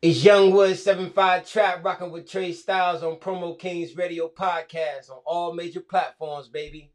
is Youngwood 75 Trap rocking with Trey Styles on Promo Kings Radio Podcast on all major platforms, baby.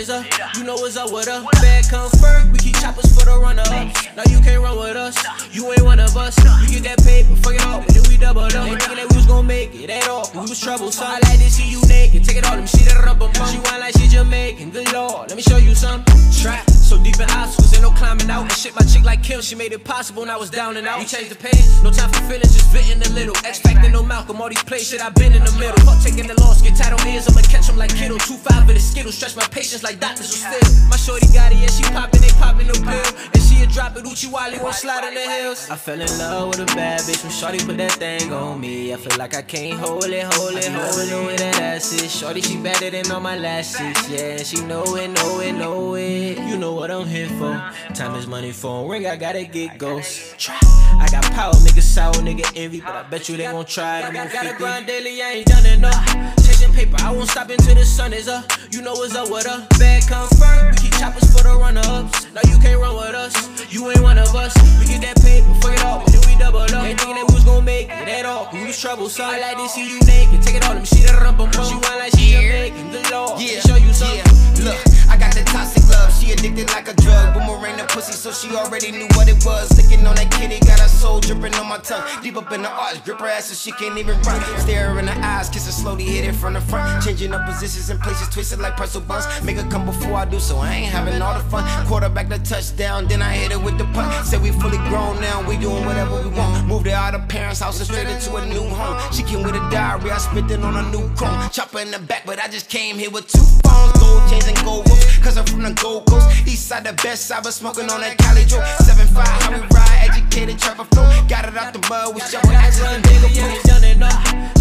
Is up. You know what's up what us. Bad comes first, we keep choppers the runner ups. Now you can't run with us, you ain't one of us. We get that paper, fuck it all, and then we double up. Ain't thinking that we was gonna make it at all, we was trouble. So I like to see you naked, take it all, let me see that rubber bump. She whine like she Jamaican, good lord, let me show you some. Trap, so deep in obstacles, ain't no climbing out. And shit, my chick like Kim, she made it possible, and I was down and out. We changed the pace, no time for feelings, just venting a little. Factor, no Malcolm, all these plays, shit, I been in the middle. Fuck taking the loss, get tight on ears, I'ma catch 'em like Kittle. Two five of the skittle, stretch my patience like doctors will still. My shorty got it, yeah, she poppin', they poppin' no pill. And she a drop it, Uchi Wally won't slide in the hills. I fell in love with a bad bitch when Shorty put that thing on me. I feel like I can't hold it, hold it, hold it, where that ass. Shorty, she better than all my lashes, yeah. She know it, know it, know it. You know what I'm here for. Time is money, phone ring, I gotta get ghosts. I got power, nigga sour, nigga envy, but I bet you they gon' try. I got, gotta grind daily, I ain't done enough. Paper, I won't stop until the sun is up. You know what's up with us. Bad first, we keep choppers for the runner ups. Now you can't run with us, you ain't one of us. We get that paper, fuck it all, then we double up. Ain't thinking that we was gonna make it at all. We was trouble, so I like to see you naked. Take it all, let me see that rump bump. She whine like she Jamaican, the law. Yeah, show you something. yeah. Look, I got the toxic love. She addicted like a drug. Boomerang the pussy, so she already knew what it was. Licking on that kitty, got her soul dripping on my tongue. Deep up in the arch, grip her ass so she can't even run. Stare her in the eyes, kiss her slowly, hit it from the front. Changing up positions and places, twisted like pretzel buns. Make her come before I do, so I ain't having all the fun. Quarterback the touchdown, then I hit it with the punt. Said we fully grown now, we doing whatever we want. Moved her out of parents' house and straight into a new home. She came with a diary, I spit it on a new chrome. Chopper in the back, but I just came here with two phones, gold chains and gold ropes. Cause I'm from the Gold Coast, east side the best side, but smoking on that Cali Joe. 7-5, how we ride, educated, trapper flow. Got it out the mud with shovel Run and nigga done enough. Chasing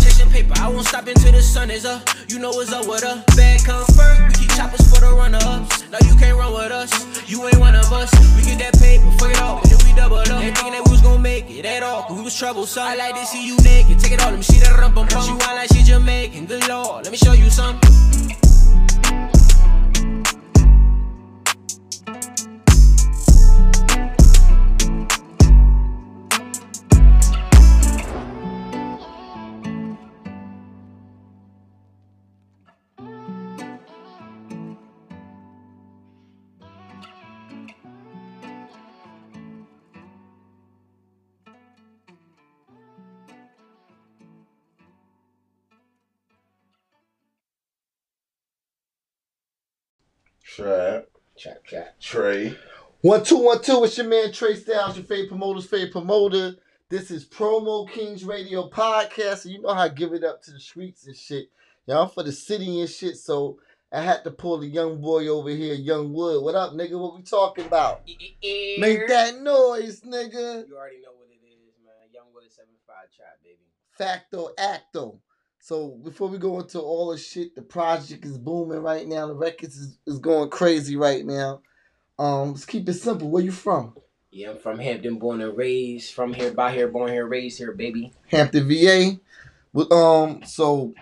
sun is up. You know what's up with us. Bad come first, we keep choppers for the runner ups. Now you can't run with us, you ain't one of us. We get that paper, fuck it all, and then we double up. Ain't thinking that we was gon' make it at all. We was trouble, so I like to see you naked. Take it all, let me see that rump bump. She whine like she Jamaican, good lord, let me show you something. Trap. Trap, trap. Trey. One two one two. It's your man Trey Styles, your favorite promoter's favorite promoter. This is Promo Kings Radio Podcast. And you know how I give it up to the streets and shit. Y'all for the city and shit. So I had to pull the young boy over here, Young Wood. What up, nigga? What we talking about? Make that noise, nigga. You already know what it is, man. Youngwood 75 Trap, baby. Facto acto. So before we go into all the shit, the project is booming right now. The records is, is going crazy right now. Um, let's keep it simple. Where you from? Yeah, I'm from Hampton, born and raised. From here, by here, born here, raised here, baby. Hampton, VA. With um, so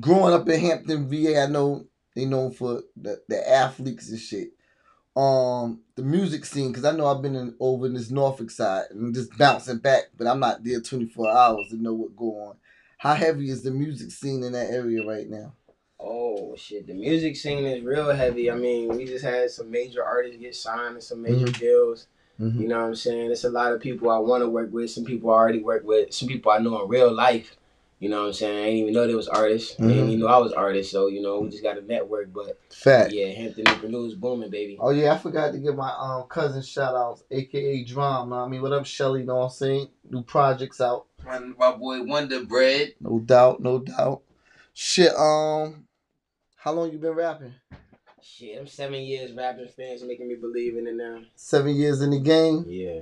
growing up in Hampton, VA, I know they known for the, the athletes and shit. Um, the music scene, because I know I've been in, over in this Norfolk side and just bouncing back, but I'm not there 24 hours to know what go on. How heavy is the music scene in that area right now? Oh shit, the music scene is real heavy. I mean, we just had some major artists get signed and some major Mhm. deals. Mhm. You know what I'm saying? It's a lot of people I want to work with. Some people I already work with. Some people I know in real life. You know what I'm saying? I didn't even know they was artists. I Mhm. didn't even know I was artists. So you know, we just got a network. But Fact. yeah, Hampton Newport News booming, baby. Oh yeah, I forgot to give my um cousin shout outs, aka Drum. know what I mean, what up, Shelly? You know what I'm saying? New projects out. My, my boy Wonder Bread. No doubt, no doubt. Shit, um, how long you been rapping? Shit, I'm seven years rapping. Fans making me believe in it now. Seven years in the game. Yeah.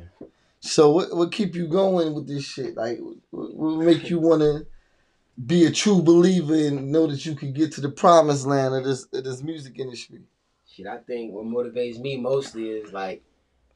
So what what keep you going with this shit? Like, what, what make you want to be a true believer and know that you can get to the promised land of this of this music industry? Shit, I think what motivates me mostly is like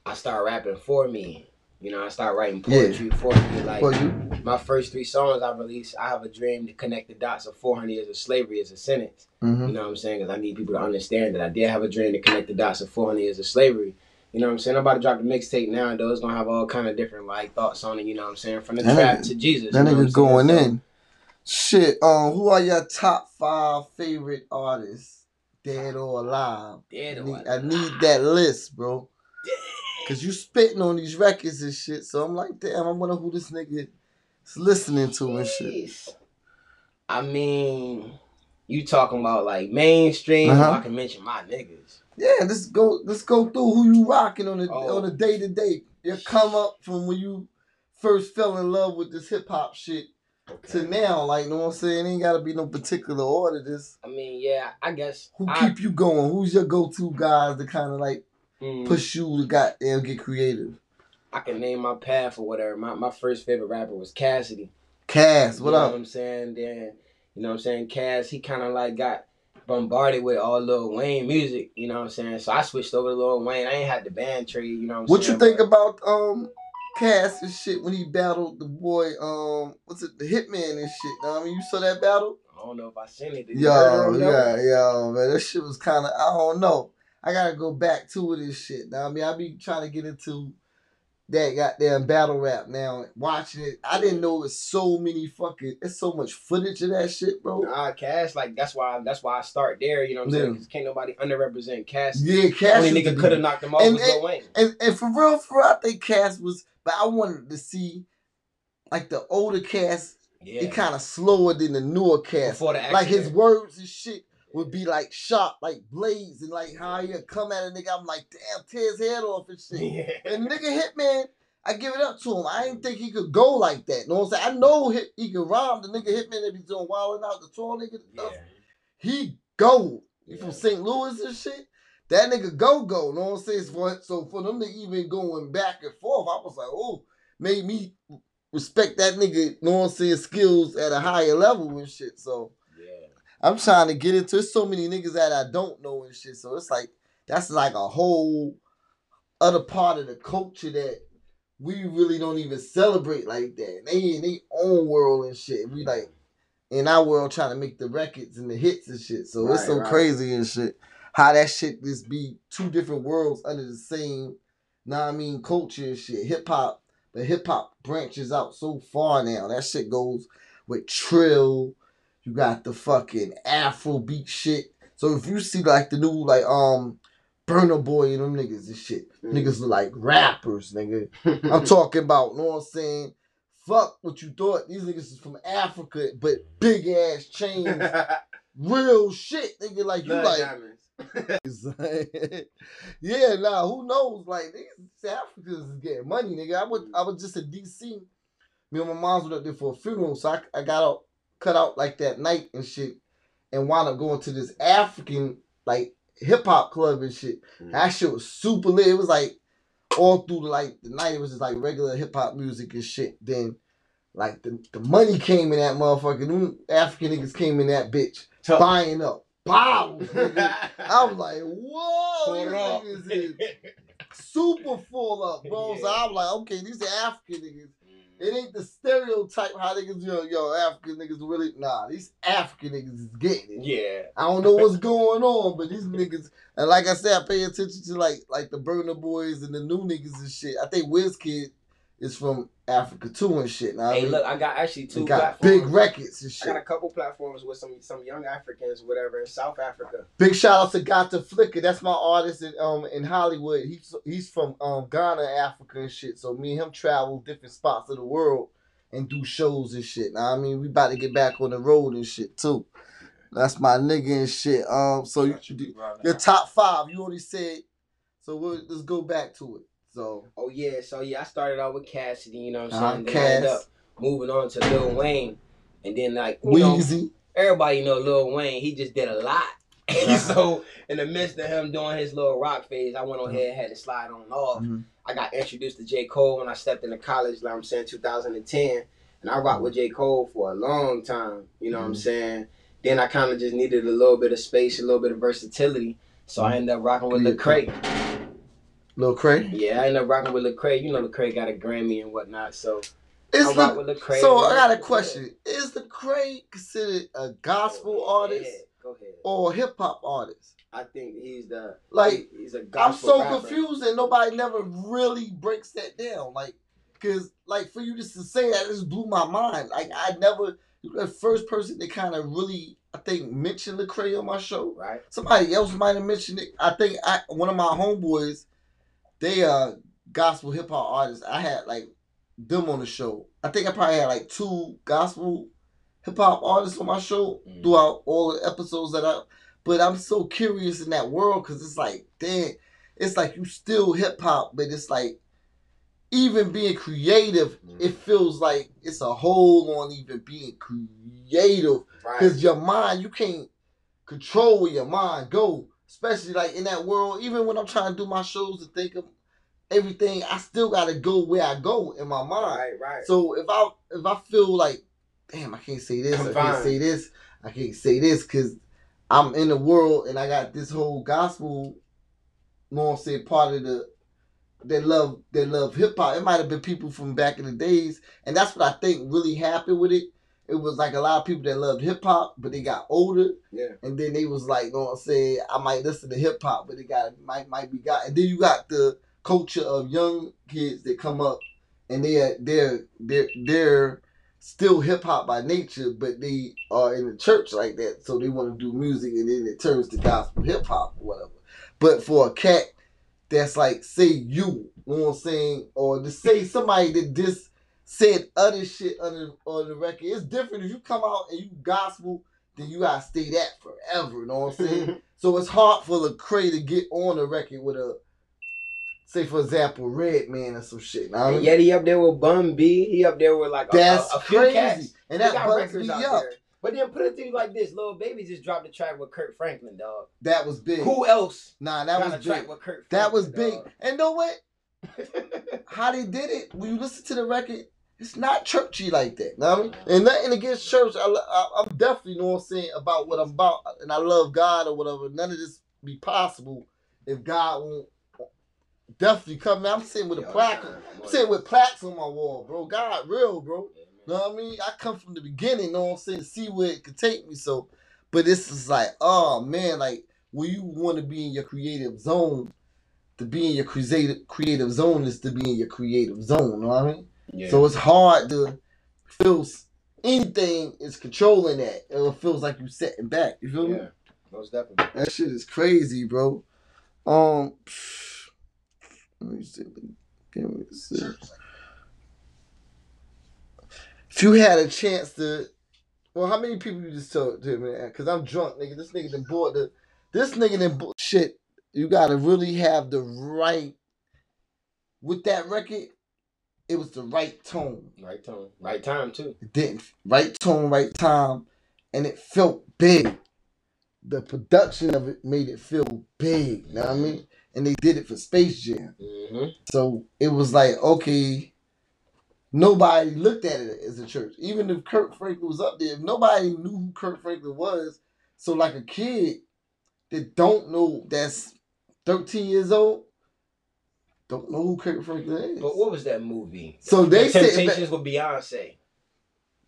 I start rapping for me. You know, I start writing Yeah. poetry for me. Like For you? my first three songs I released, I have a dream to connect the dots of 400 years of slavery as a sentence. Mm-hmm. You know what I'm saying? Because I need people to understand that I did have a dream to connect the dots of 400 years of slavery. You know what I'm saying? I'm about to drop the mixtape now, though. It's gonna have all kind of different like thoughts on it. You know what I'm saying? From the That trap nigga- to Jesus. That you know nigga I'm saying? going in. Shit, um, who are your top five favorite artists, dead or alive? Dead I or need, I need that list, bro. Cause you spitting on these records and shit. So I'm like, damn, I wonder who this nigga is listening to and shit. I mean, you talking about like mainstream? Uh-huh. I can mention my niggas. Yeah, let's go. Let's go through who you rocking on the Oh. on a day to day. Your come up from when you first fell in love with this hip hop shit to now. Like, you know what I'm saying? Ain't gotta be no particular order. This I mean, yeah, I guess. who I, keep you going? Who's your go to guys to kind of like mm, push you to goddamn get creative? I can name my path or whatever. My my first favorite rapper was Cassidy. Cass, what you know up? what I'm saying? Then, you know what I'm saying? Cass, he kind of like got bombarded with all Lil Wayne music, you know what I'm saying? So I switched over to Lil Wayne. I ain't had the band tree, you know what I'm What saying? you think But about um Cass and shit when he battled the boy um what's it the Hitman and shit? I mean, you saw that battle? I don't know if I seen it. Did Yo, yeah, yo, man, that shit was kind of I don't know. I gotta go back to it and shit. Now I mean, I be trying to get into that goddamn battle rap now. Watching it, I didn't know it's so many fucking. It's so much footage of that shit, bro. Nah, Cass, like that's why that's why I start there. You know what I'm saying? Because can't nobody underrepresent Cass. Yeah, Cass. Only was nigga could have knocked him off And- was Lil Wayne. And and for real, for real, I think Cass was, but I wanted to see like the older Cass. Yeah. He kind of slower than the newer Cass. Before the like his words and shit would be like sharp, like blades, and like how you come at a nigga. I'm like, damn, tear his head off and shit. Yeah. And nigga Hitman, I give it up to him. I didn't think he could go like that. You know what I'm saying? I know hit, he can rhyme. The nigga Hitman that be doing wilding out, the tall nigga stuff. Yeah. He go. He Yeah. from St. Louis and shit. That nigga go go. You Know what I'm saying? So, so for them to even going back and forth, I was like, oh, made me respect that nigga. Know what I'm saying? Skills at a higher level and shit. So. I'm trying to get into. There's so many niggas that I don't know and shit. So it's like that's like a whole other part of the culture that we really don't even celebrate like that. They in their own world and shit. We like in our world trying to make the records and the hits and shit. So it's so right. crazy and shit. How that shit just be two different worlds under the same, know what I mean, culture and shit. Hip hop, but hip hop branches out so far now. That shit goes with trill. You got the fucking Afro beat shit. So if you see like the new like um Burna Boy and them niggas and shit, Mm. niggas look like rappers, nigga. I'm talking about, you know what I'm saying? Fuck what you thought. These niggas is from Africa, but big ass chains, real shit, nigga. Like you Blood like, diamonds. yeah, nah, who knows? Like these Africans is getting money, nigga. I was I was just in DC. Me and my mom's went up there for a funeral, so I, I got out, cut out like that night and shit, and wound up going to this African like hip hop club and shit. Mm. That shit was super lit. It was like all through like the night, it was just like regular hip hop music and shit. Then like the, the money came in that motherfucker. Them African niggas came in that bitch Tough. buying up bottles. I was like, whoa, these niggas is super full up, bro. So I'm like, okay, these are African niggas. It ain't the stereotype how niggas, yo, yo, African niggas really, nah, these African niggas is getting it. yeah. I don't know what's going on, but these niggas, and like I said, I pay attention to like like the Burna Boys and the new niggas and shit. I think Wizkid is from Africa too and shit. Now, I Hey, mean, look, I got actually two they got platforms. big records and I got a couple platforms with some some young Africans, whatever, in South Africa. Big shout out to Got Gata Flicker. That's my artist in um in Hollywood. He's he's from um Ghana, Africa and shit. So me and him travel different spots of the world and do shows and shit. Now I mean we about to get back on the road and shit too. That's my nigga and shit. Um so you, should do your top five, you already said. So we'll, let's go back to it. So Oh yeah, so yeah, I started out with Cassidy, you know what I'm Uh-huh. Then I ended up moving on to Lil Wayne. And then like you know, everybody know Lil Wayne, he just did a lot. so in the midst of him doing his little rock phase, I went on ahead had to slide on off. Mhm. I got introduced to J. Cole when I stepped into college, like I'm saying, 2010. And I rocked with J. Cole for a long time, you know what I'm Mhm. saying? Then I kind of just needed a little bit of space, a little bit of versatility. So I ended up rocking with. Lecrae. Lil Cray. Yeah, I ended up rocking with Lecrae. You know Lecrae got a Grammy and whatnot, so Is I rock the, with Lecrae. so I got a question. Is the Cray considered a gospel oh, Go artist Go ahead. or hip hop artist? I think he's the Like he's a I'm so rapper. confused and nobody never really breaks that down. Like, cause like for you just to say that just blew my mind. Like I never the first person that kind of really I think mentioned Lecrae on my show. Right. Somebody else might have mentioned it. I think I one of my homeboys, they uh gospel hip hop artists. I had like them on the show. I think I probably had like two gospel hip hop artists on my show Mhm. throughout all the episodes that I. But I'm so curious in that world because it's like, damn, it's like you still hip hop, but it's like even being creative, it feels like it's a hold on even being creative Right. because your mind, you can't control where your mind go. Especially like in that world, even when I'm trying to do my shows and think of everything, I still gotta go where I go in my mind. Right, right. So if I if I feel like, damn, I can't say this, I can't say this, I can't say this, because I'm in the world and I got this whole gospel, you know what I'm saying, part of the that love that love hip hop. It might have been people from back in the days, and that's what I think really happened with it. It was like a lot of people that loved hip hop, but they got older, yeah. and then they was like, you know what I'm saying, I might listen to hip hop, but they got might might be got, and then you got the culture of young kids that come up, and they are they're they're they're still hip hop by nature, but they are in the church like that, so they want to do music, and then it turns to gospel hip hop or whatever. But for a cat that's like say you, you know what I'm saying, or to say somebody that just said other shit on the on the record, it's different if you come out and you gospel, then you gotta stay that forever. You know what I'm saying? so it's hard for Lecrae to get on the record with a, say for example, Redman or some shit. Now, And yet he up there with Bun B. He up there with like a, that's a, a crazy, cats. and that bugs me up. there. But then put it to you like this, Lil Baby just dropped a track with Kirk Franklin, dog. That was big. Who else Nah, that was a track big. with Kirk? That was big. dog? And know what? How they did it, when you listen to the record, it's not churchy like that. Know what I mean? And nothing against church. I, I, I'm definitely, know what I'm saying, about what I'm about. And I love God or whatever. None of this be possible if God won't definitely come. I'm sitting with a plaque. I'm sitting with plaques on my wall, bro. God real, bro. You know what I mean? I come from the beginning, know what I'm saying, see where it could take me. So, but this is like, oh man, like when you want to be in your creative zone, to be in your creative creative zone is to be in your creative zone. You know what I mean? Yeah. So it's hard to feel anything is controlling that. It feels like you're setting back. You feel me? yeah, most definitely. That shit is crazy, bro. Um, let me see. Give me a. If you had a chance to, well, how many people you just told to man? Because I'm drunk, nigga. This nigga done bought the, this nigga done bought shit. You gotta really have the right with that record. It was the right tone. Right tone, right time too. It didn't right tone, right time, and it felt big. The production of it made it feel big. You know what I mean? And they did it for Space Jam. Mm-hmm. So it was like, okay, nobody looked at it as a church. Even if Kirk Franklin was up there, if nobody knew who Kirk Franklin was, so like a kid that don't know that's 13 years old, don't know who Kirk Franklin is. But what was that movie? So they the said Temptations with Beyonce.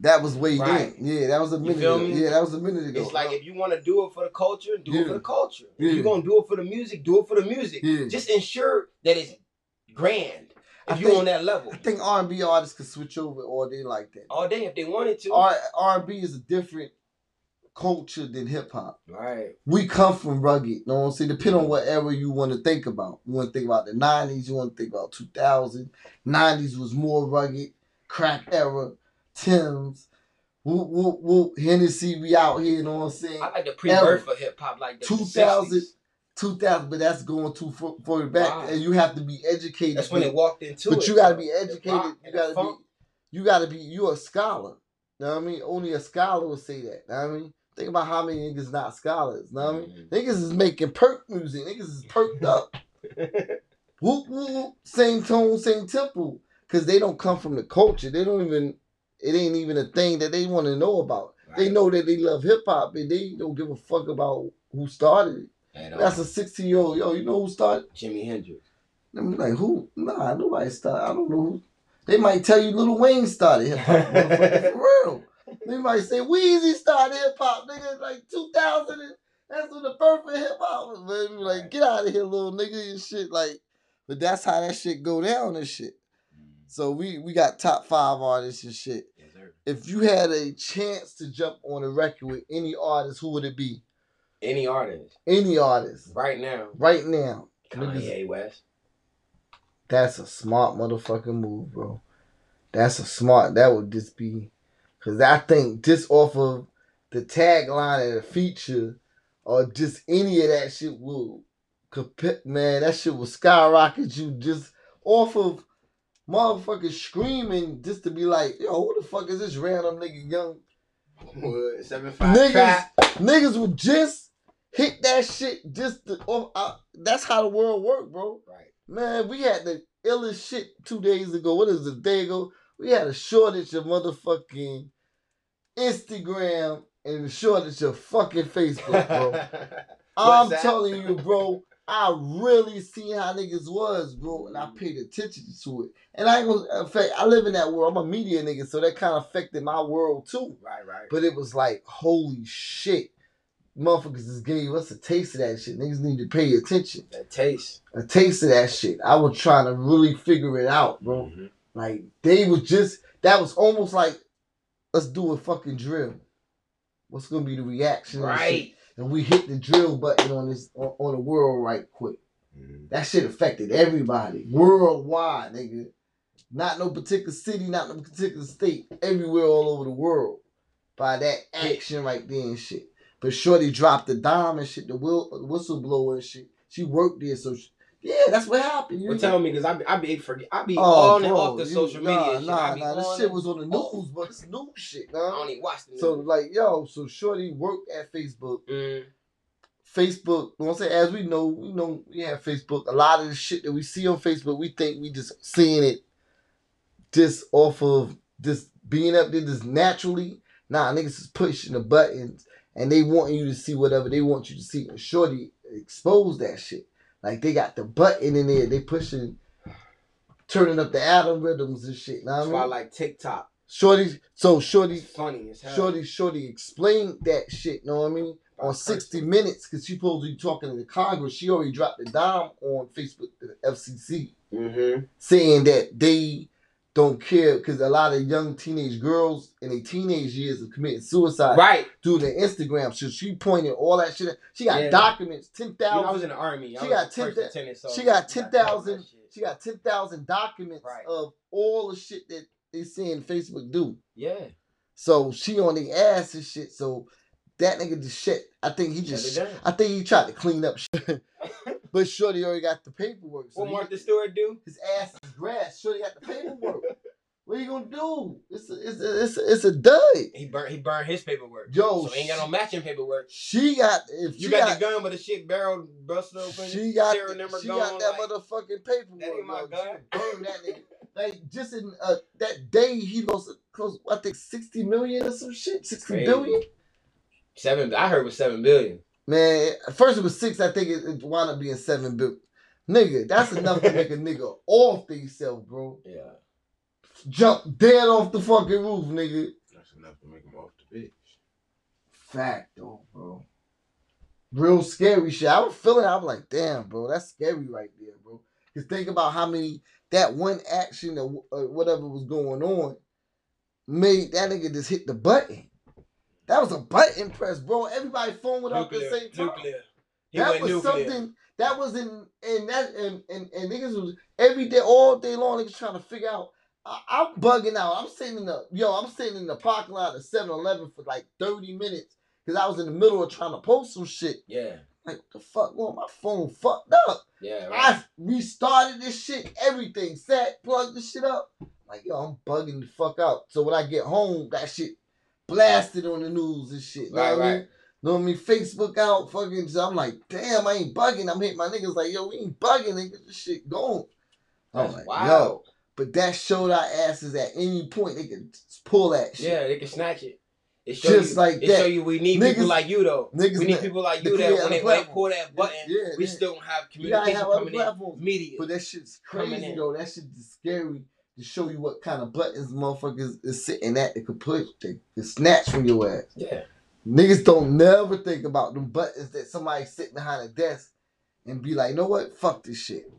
that was way Right. then. Yeah, that was a minute ago. me? Yeah, that was a minute ago. It's like if you want to do it for the culture, do it for the culture. If Yeah. you're gonna do it for the music, do it for the music. Yeah. Just ensure that it's grand. If you on that level I think R and B artists could switch over all day like that. all day if they wanted to. R and B is a different culture than hip hop. Right. We come from rugged. You know what I'm saying? Depending on what era you want to think about. You want to think about the 90s, you want to think about 2000. 90s was more rugged, crack era, Tim's, whoop, whoop, whoop, Hennessy, we out here, you know what I'm saying? I like the pre-birth for hip hop, like the 2000, 60s. 2000, but that's going too far, back, Wow. and you have to be educated. That's when it walked into but it. you gotta be educated. You gotta be. You gotta be. You're a scholar. Know what I mean? Only a scholar would say that. Know what I mean? Think about how many niggas not scholars. Know what I mean? Mm-hmm. Niggas is making perk music. Niggas is perked up. whoop whoop whoop. Same tone, same tempo. Cause they don't come from the culture. They don't even. It ain't even a thing that they want to know about. They know that they love hip hop, and they don't give a fuck about who started it. At That's all. a 16 year old. Yo, you know who started? Jimi Hendrix. I'm like, who? Nah, nobody started. I don't know who. They might tell you Little Wayne started hip hop. for real. They might say Weezy started hip hop, nigga, like 2000. and That's when the birth of hip hop was. Like, get out of here, little nigga, and shit. Like, but that's how that shit go down and shit. Mm. So we we got top five artists and shit. Yes. If you had a chance to jump on a record with any artist, who would it be? Any artist Any artist right now, right now. Niggas- Kanye West. That's a smart motherfucking move, bro. That's a smart. That would just be, cause I think just off of the tagline and the feature, or just any of that shit will, man, that shit will skyrocket you just off of motherfuckers screaming just to be like, yo, who the fuck is this random nigga young seven five niggas? trap. Niggas would just hit that shit just to, off. uh, that's how the world work, bro. Right. Man, we had the illest shit two days ago. What is a day ago? We had a shortage of motherfucking Instagram and a shortage of fucking Facebook, bro. I'm telling you, bro. I really see how niggas was, bro, and I paid attention to it. And I ain't gonna, in fact, I live in that world. I'm a media nigga, so that kind of affected my world too. right, right. But it was like, holy shit. Motherfuckers just gave us a taste of that shit. Niggas need to pay attention. A taste. A taste of that shit. I was trying to really figure it out, bro. Mhm. Like they was just that was almost like let's do a fucking drill. What's gonna be the reaction? and? Right. And we hit the drill button on this on, on the world right quick. Mhm. That shit affected everybody worldwide, nigga. Not no particular city, not no particular state. Everywhere, all over the world. By that action right there and shit. But Shorty dropped the dime and shit, the will, whistleblower and shit. She worked there, so she, yeah, that's what happened. You Well, tell me, cause I be, I be forget, I be Oh, on and off the you- social nah, media. shit. Nah, nah, this shit was on the off. news, but it's new shit, I nah. don't even watch the news. So like, yo, so Shorty worked at Facebook. Mm, Facebook, you know what I'm saying? As we know, we know we have Facebook. A lot of the shit that we see on Facebook, we think we just seeing it just off of just being up there just naturally. Nah, niggas is pushing the buttons and they want you to see whatever they want you to see. And Shorty exposed that shit. Like they got the button in there, they pushing, turning up the algorithms and shit. Know that's what why I I mean? like TikTok. Shorty, so Shorty, It's funny as hell. Shorty, Shorty explained that shit, know what I mean? On 60 person. Minutes, because she supposed to be talking to the Congress. She already dropped the dime on Facebook, the FCC, Mm-hmm. saying that they don't care because a lot of young teenage girls in their teenage years are committing suicide Right. through the Instagram. So she pointed all that shit. She got Yeah. documents, You know, I 10,000. was in the army. I She got 10 lieutenant, so she got talk 10,000 she got 10,000 documents Right. of all the shit that they seeing Facebook do. Yeah. So she on the ass and shit. So that nigga just shit. I think he just. I think he tried to clean up shit. but Shorty already got the paperwork. So What Martha Stewart do? his ass is grass. Shorty got the paperwork. what are you gonna do? It's a, it's a, it's a, it's a dud. He burned. He burned his paperwork. Yo, so ain't got no matching paperwork. She got if You she got, got, the gun, but the shit barrel busted open. she got number she got that like, motherfucking paperwork. that ain't my gun. Burned that nigga. Like just in uh, that day, he lost close. I think sixty million or some shit. Sixty Crazy. billion. Seven. I heard it was seven billion. Man, at first it was six. I think it, it wound up being seven billion. Nigga, that's enough to make a nigga off themselves, bro. Yeah. Jump dead off the fucking roof, nigga. That's enough to make him off the bitch. Fact though, bro. Real scary shit. I was feeling. I'm like, damn, bro, that's scary right there, bro. Cause think about how many that one action or whatever was going on made that nigga just hit the button. That was a button press, bro. Everybody phone went off at the same time. Nuclear. He that was nuclear. something that was in and that and, and and niggas was every day all day long niggas trying to figure out. I, I'm bugging out. I'm sitting in the yo. I'm sitting in the parking lot of 7-Eleven for like thirty minutes because I was in the middle of trying to post some shit. Yeah. Like what the fuck? Well, my phone fucked up. Yeah. Right. I restarted this shit, everything, set, plugged the shit up. Like, yo, I'm bugging the fuck out. So when I get home, that shit blasted on the news and shit. Know Right, I right. mean? Know what I mean? Facebook out, fucking. So I'm like, damn, I ain't bugging. I'm hitting my niggas like, yo, we ain't bugging, nigga. This shit gone. I'm That's like, wild. yo. But that showed our asses at any point they could pull that shit. Yeah, they can snatch it. It show Just you, like it that. show you we need Niggas- people like you though. niggas we need people like you that when they, when they pull that button, Yeah, we yeah. still don't have communication have coming in. Media. But that shit's crazy though. That shit is scary to show you what kind of buttons motherfuckers is sitting at that could push, they snatch from your ass. Yeah. Niggas don't never think about them buttons that somebody sitting behind a desk and be like, you know what? Fuck this shit.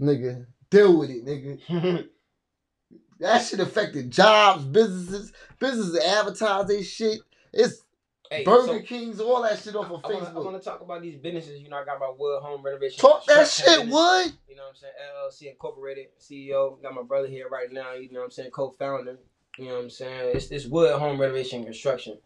Nigga, deal with it, nigga. That shit affected jobs, businesses, businesses advertise their shit. It's Hey, Burger so- Kings, all that shit off of I wanna, I Facebook. wanna talk about these businesses. You know, I got my wood home renovation. Talk that shit, business. Wood. You know what I'm saying? LLC Incorporated, CEO. Got my brother here right now. You know what I'm saying? Co-founder. You know what I'm saying? It's this wood home renovation construction.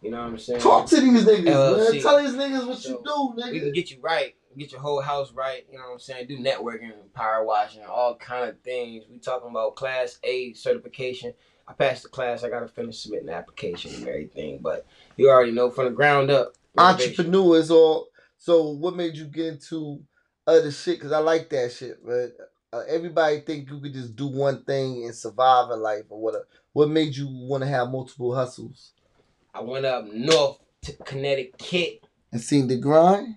You know what I'm saying? Talk to these niggas, man. Tell these niggas what So, you do, nigga. We can nigga. get you right, get your whole house right. You know what I'm saying? Do networking, power washing, all kind of things. We talking about Class A certification. I passed the class. I gotta finish submitting the application and everything. But you already know from the ground up. renovation. Entrepreneurs, all. So, what made you get into other shit? Because I like that shit, but uh, everybody think you could just do one thing and survive in life or whatever. What made you want to have multiple hustles? I went up north to Connecticut. And seen the grind?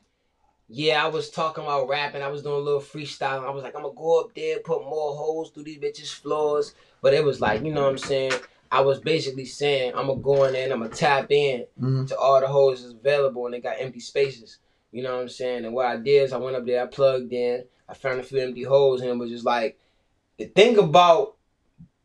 Yeah, I was talking about rapping. I was doing a little freestyle. I was like, I'm gonna go up there, put more holes through these bitches' floors. But it was like, you know what I'm saying? I was basically saying, I'm gonna go in there and I'm gonna tap in Mhm. to all the holes that's available and they got empty spaces. You know what I'm saying? And what I did is I went up there, I plugged in, I found a few empty holes, and it was just like the thing about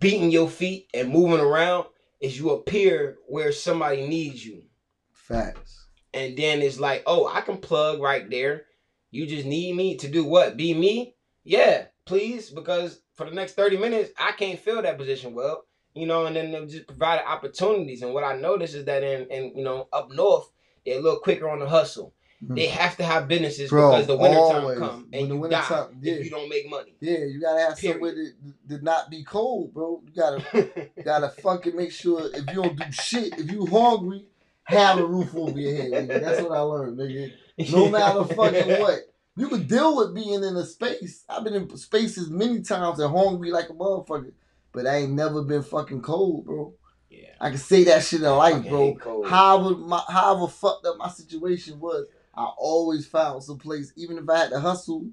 beating your feet and moving around is you appear where somebody needs you. Facts. And then it's like, oh, I can plug right there. You just need me to do what? Be me? Yeah, please, because for the next 30 minutes, I can't fill that position well. You know, and then they just provided opportunities. And what I noticed is that in, in you know, up north, they're a little quicker on the hustle. They have to have businesses Mm-hmm. Bro, because the wintertime always. come and the you winter die time- yeah. if you don't make money. Yeah, you gotta have Period. somewhere to, to not be cold, bro. You gotta gotta fucking make sure if you don't do shit, if you hungry, have a roof over your head, nigga. That's what I learned, nigga. No matter fucking what. You can deal with being in a space. I've been in spaces many times and hungry like a motherfucker. But I ain't never been fucking cold, bro. Yeah. I can say that shit in life, bro. However, my, however fucked up my situation was, I always found some place, even if I had to hustle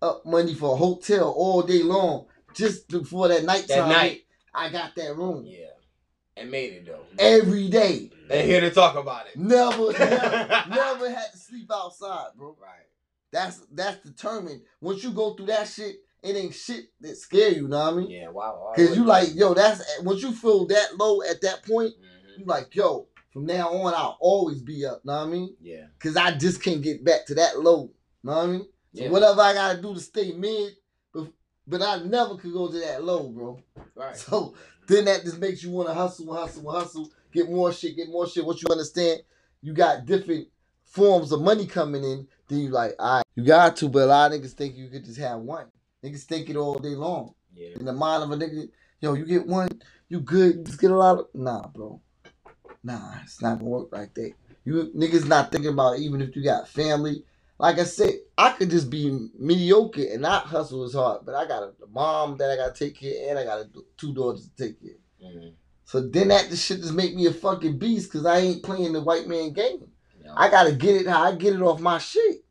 up money for a hotel all day long, just before that nighttime. That night. I got that room Yeah. And made it though. every day. They're here to talk about it. Never, never, never had to sleep outside, bro. Right. That's that's determined. Once you go through that shit, it ain't shit that scare you. Know what I mean? Yeah, wow. Cause you like, yo, that's once you feel that low at that point, Mhm. you like, yo, from now on, I'll always be up. Know what I mean? Yeah. Cause I just can't get back to that low. Know what I mean? So Yeah. whatever I gotta do to stay mid, but, but I never could go to that low, bro. Right. So then that just makes you want to hustle, hustle, hustle, get more shit, get more shit. Once you understand, you got different forms of money coming in. Then you like, all right, you got to. But a lot of niggas think you could just have one. Niggas think it all day long. Yeah. In the mind of a nigga, yo, you get one, you good, just get a lot of. Nah, bro. Nah, it's not gonna work like that. You niggas not thinking about even if you got family. Like I said, I could just be mediocre and not hustle as hard, but I got a mom that I gotta take care, of, and I got two daughters to take care. of. Mhm. So then that the shit just make me a fucking beast because I ain't playing the white man game. Yeah. I gotta get it how I get it off my shit.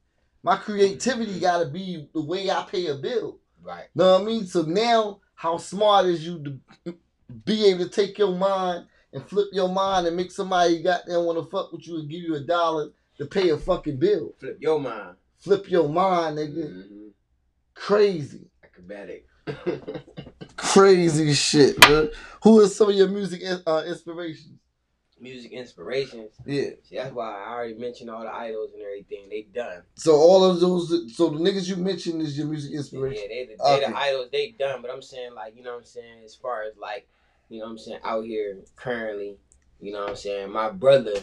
My creativity gotta be the way I pay a bill. Right. Know what I mean? So now, how smart is you to be able to take your mind and flip your mind and make somebody goddamn want to fuck with you and give you a dollar to pay a fucking bill? Flip your mind. Flip your mind, nigga. Mhm. Crazy. Acrobatic. Crazy shit, man. Who is some of your music uh, inspirations? Music inspirations. Yeah. See, that's why I already mentioned all the idols and everything. They done. So all of those, so the niggas you mentioned is your music Yeah, inspiration. they they Okay. the idols. They done. But I'm saying like you know what I'm saying as far as like you know what I'm saying out here currently. You know what I'm saying. My brother,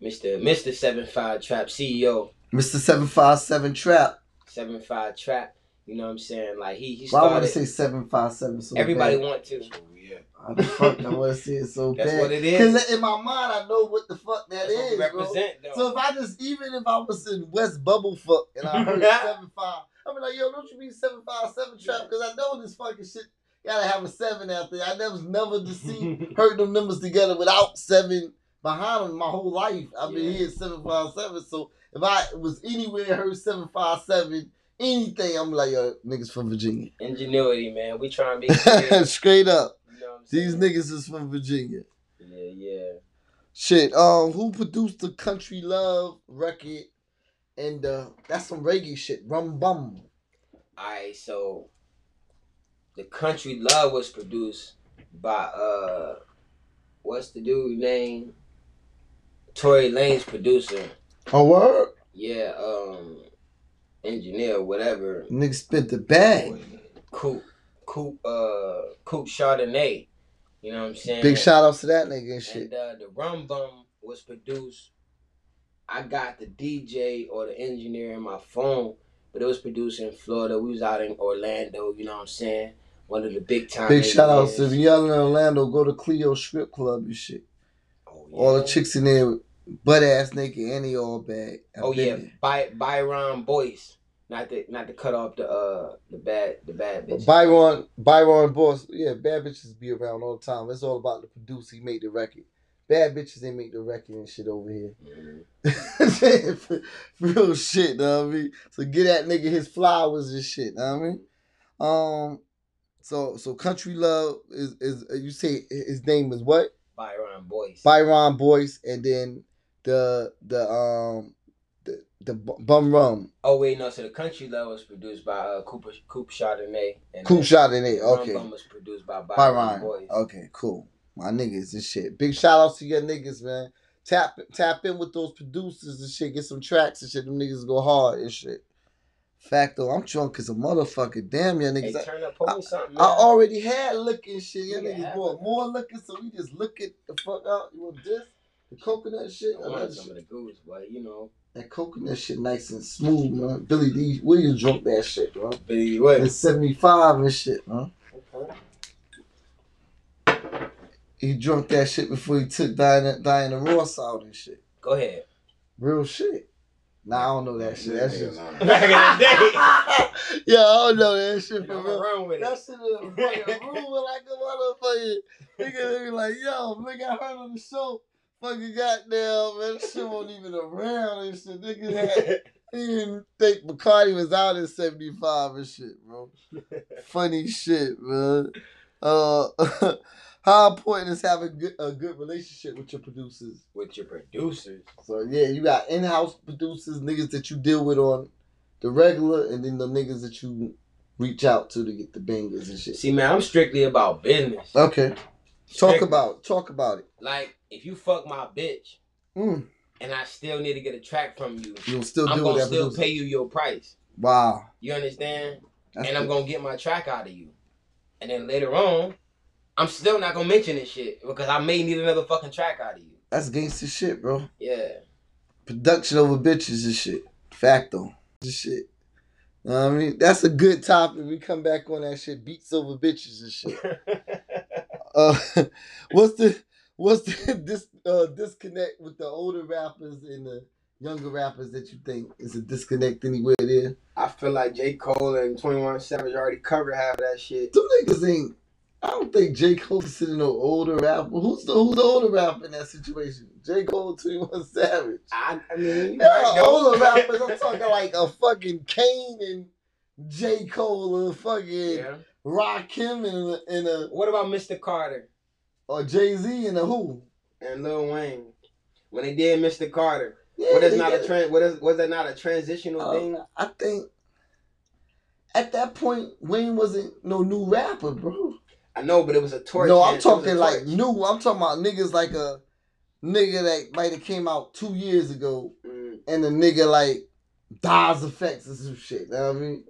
Mister Mister Seven Five Trap CEO, Mr. Seven Five Seven Trap. Seven Five Trap. You know what I'm saying. Like he he Why I want to say Seven Five Seven so everybody bad? want to. Where we at? How fuck I want to say it so That's bad? what it is. Because in my mind, I know what the fuck that That's what is, we bro. though. So if I just even if I was in West Bubblefuck and I heard seven five, I'm like, yo, don't you mean seven five seven trap? Because I know this fucking shit gotta have a seven out there. I never never to see heard them numbers together without seven behind them my whole life. I've been Yeah. here seven five seven. So if I was anywhere heard seven five seven, anything, I'm like, yo, niggas from Virginia. Ingenuity, man. We trying to be. Straight up. you know These niggas is from Virginia. Yeah, yeah. Shit, um, who produced the Country Love record? And uh, that's some reggae shit. Rum Bum. Alright, so the country love was produced by uh what's the dude name? Tory Lanez producer. Oh, what? Yeah, um engineer, whatever. Nigga spent the bag. Coop Coop uh Coop Chardonnay. You know what I'm saying? Big shout outs to that nigga and shit. And uh, the Rum Bum was produced. I got the DJ or the engineer in my phone, but it was produced in Florida. We was out in Orlando, you know what I'm saying? One of the big time. Big shout outs to if y'all in Orlando, go to Clio Strip Club and shit. All the chicks in there butt ass naked and they all bag. I've Oh yeah. By Byron Boyce. Not to not to cut off the uh the bad the bad bitch. Byron, Byron Boyce. yeah, bad bitches be around all the time. It's all about the producer. He made the record. Bad bitches, they make the record and shit over here. Mhm. Real shit, know what I mean? So get that nigga his flowers and shit, know what I mean? Um, so so country love is is you say his name is what? Byron Boyce. Byron Boyce, and then the the um the the Bu- bum rum oh wait, no. So the country love was produced by uh Cooper Coop Chardonnay. And Coop. Rum Okay, Bum was produced by Byron, Byron. Boyce. Okay, cool. My niggas and shit. Big shout outs to your niggas, man. Tap tap in with those producers and shit. Get some tracks and shit. Them niggas go hard and shit. Facto, I'm drunk as a motherfucker. Damn, Hey, niggas. I- turn up, pull me something, I already had looking shit. Your Nigga, niggas bought more looking, so we just look it the fuck out. You want this? The coconut shit? I like some shit. of the goose, but you know, That coconut shit nice and smooth, man. Billy Dee Williams drunk that shit, bro. Billy what? It's 75 and shit, man. Okay. He drunk that shit before he took Diana, Diana Ross out and shit. Go ahead. Real shit. Nah, I don't know that shit. That shit. Back in the day. yeah, I don't know that shit for I'm real. around with That it. shit is fucking ruling like a motherfucker. Nigga, they be like, yo, nigga, I heard on the show. Fucking goddamn, man, that shit wasn't even around and shit. Nigga had, he didn't think Bacardi was out in 75 and shit, bro. Funny shit, man. Uh, how important is having good, a good relationship with your producers? With your producers. So yeah, you got in-house producers, niggas that you deal with on the regular, and then the niggas that you reach out to to get the bangers and shit. See, man, I'm strictly about business. Okay, talk about talk about it. Like, if you fuck my bitch Mm, and I still need to get a track from you, you'll still I'm gonna still producer. pay you your price. Wow, You understand? That's and I'm gonna get my track out of you. And then later on, I'm still not gonna mention this shit because I may need another fucking track out of you. that's gangster shit, bro. Yeah. Production over bitches and shit. Facto. This shit. Know what I mean, that's a good topic. We come back on that shit. Beats over bitches and shit. Uh, what's the what's the dis, uh, disconnect with the older rappers and the younger rappers that you think is a disconnect anywhere there? I feel like J. Cole and 21 Savage already covered half of that shit. Two niggas ain't. I don't think J Cole considered no older rapper. Who's the who's the older rapper in that situation? J Cole, Twenty One Savage. I, I mean, right, older rappers. I'm talking like a fucking Kane and J Cole and fucking Yeah. Rakim and a, and a What about Mr. Carter or Jay Z and a who? and Lil Wayne when they did Mr. Carter? Yeah, what is not a trans? What is was that not a transitional Uh, thing? I think at that point, Wayne wasn't no new rapper, bro. I know, but it was a torch. no. I'm talking like new. I'm talking about niggas like a nigga that might have came out two years ago, Mm. and the nigga like Dies Effects or some shit. You know what I mean?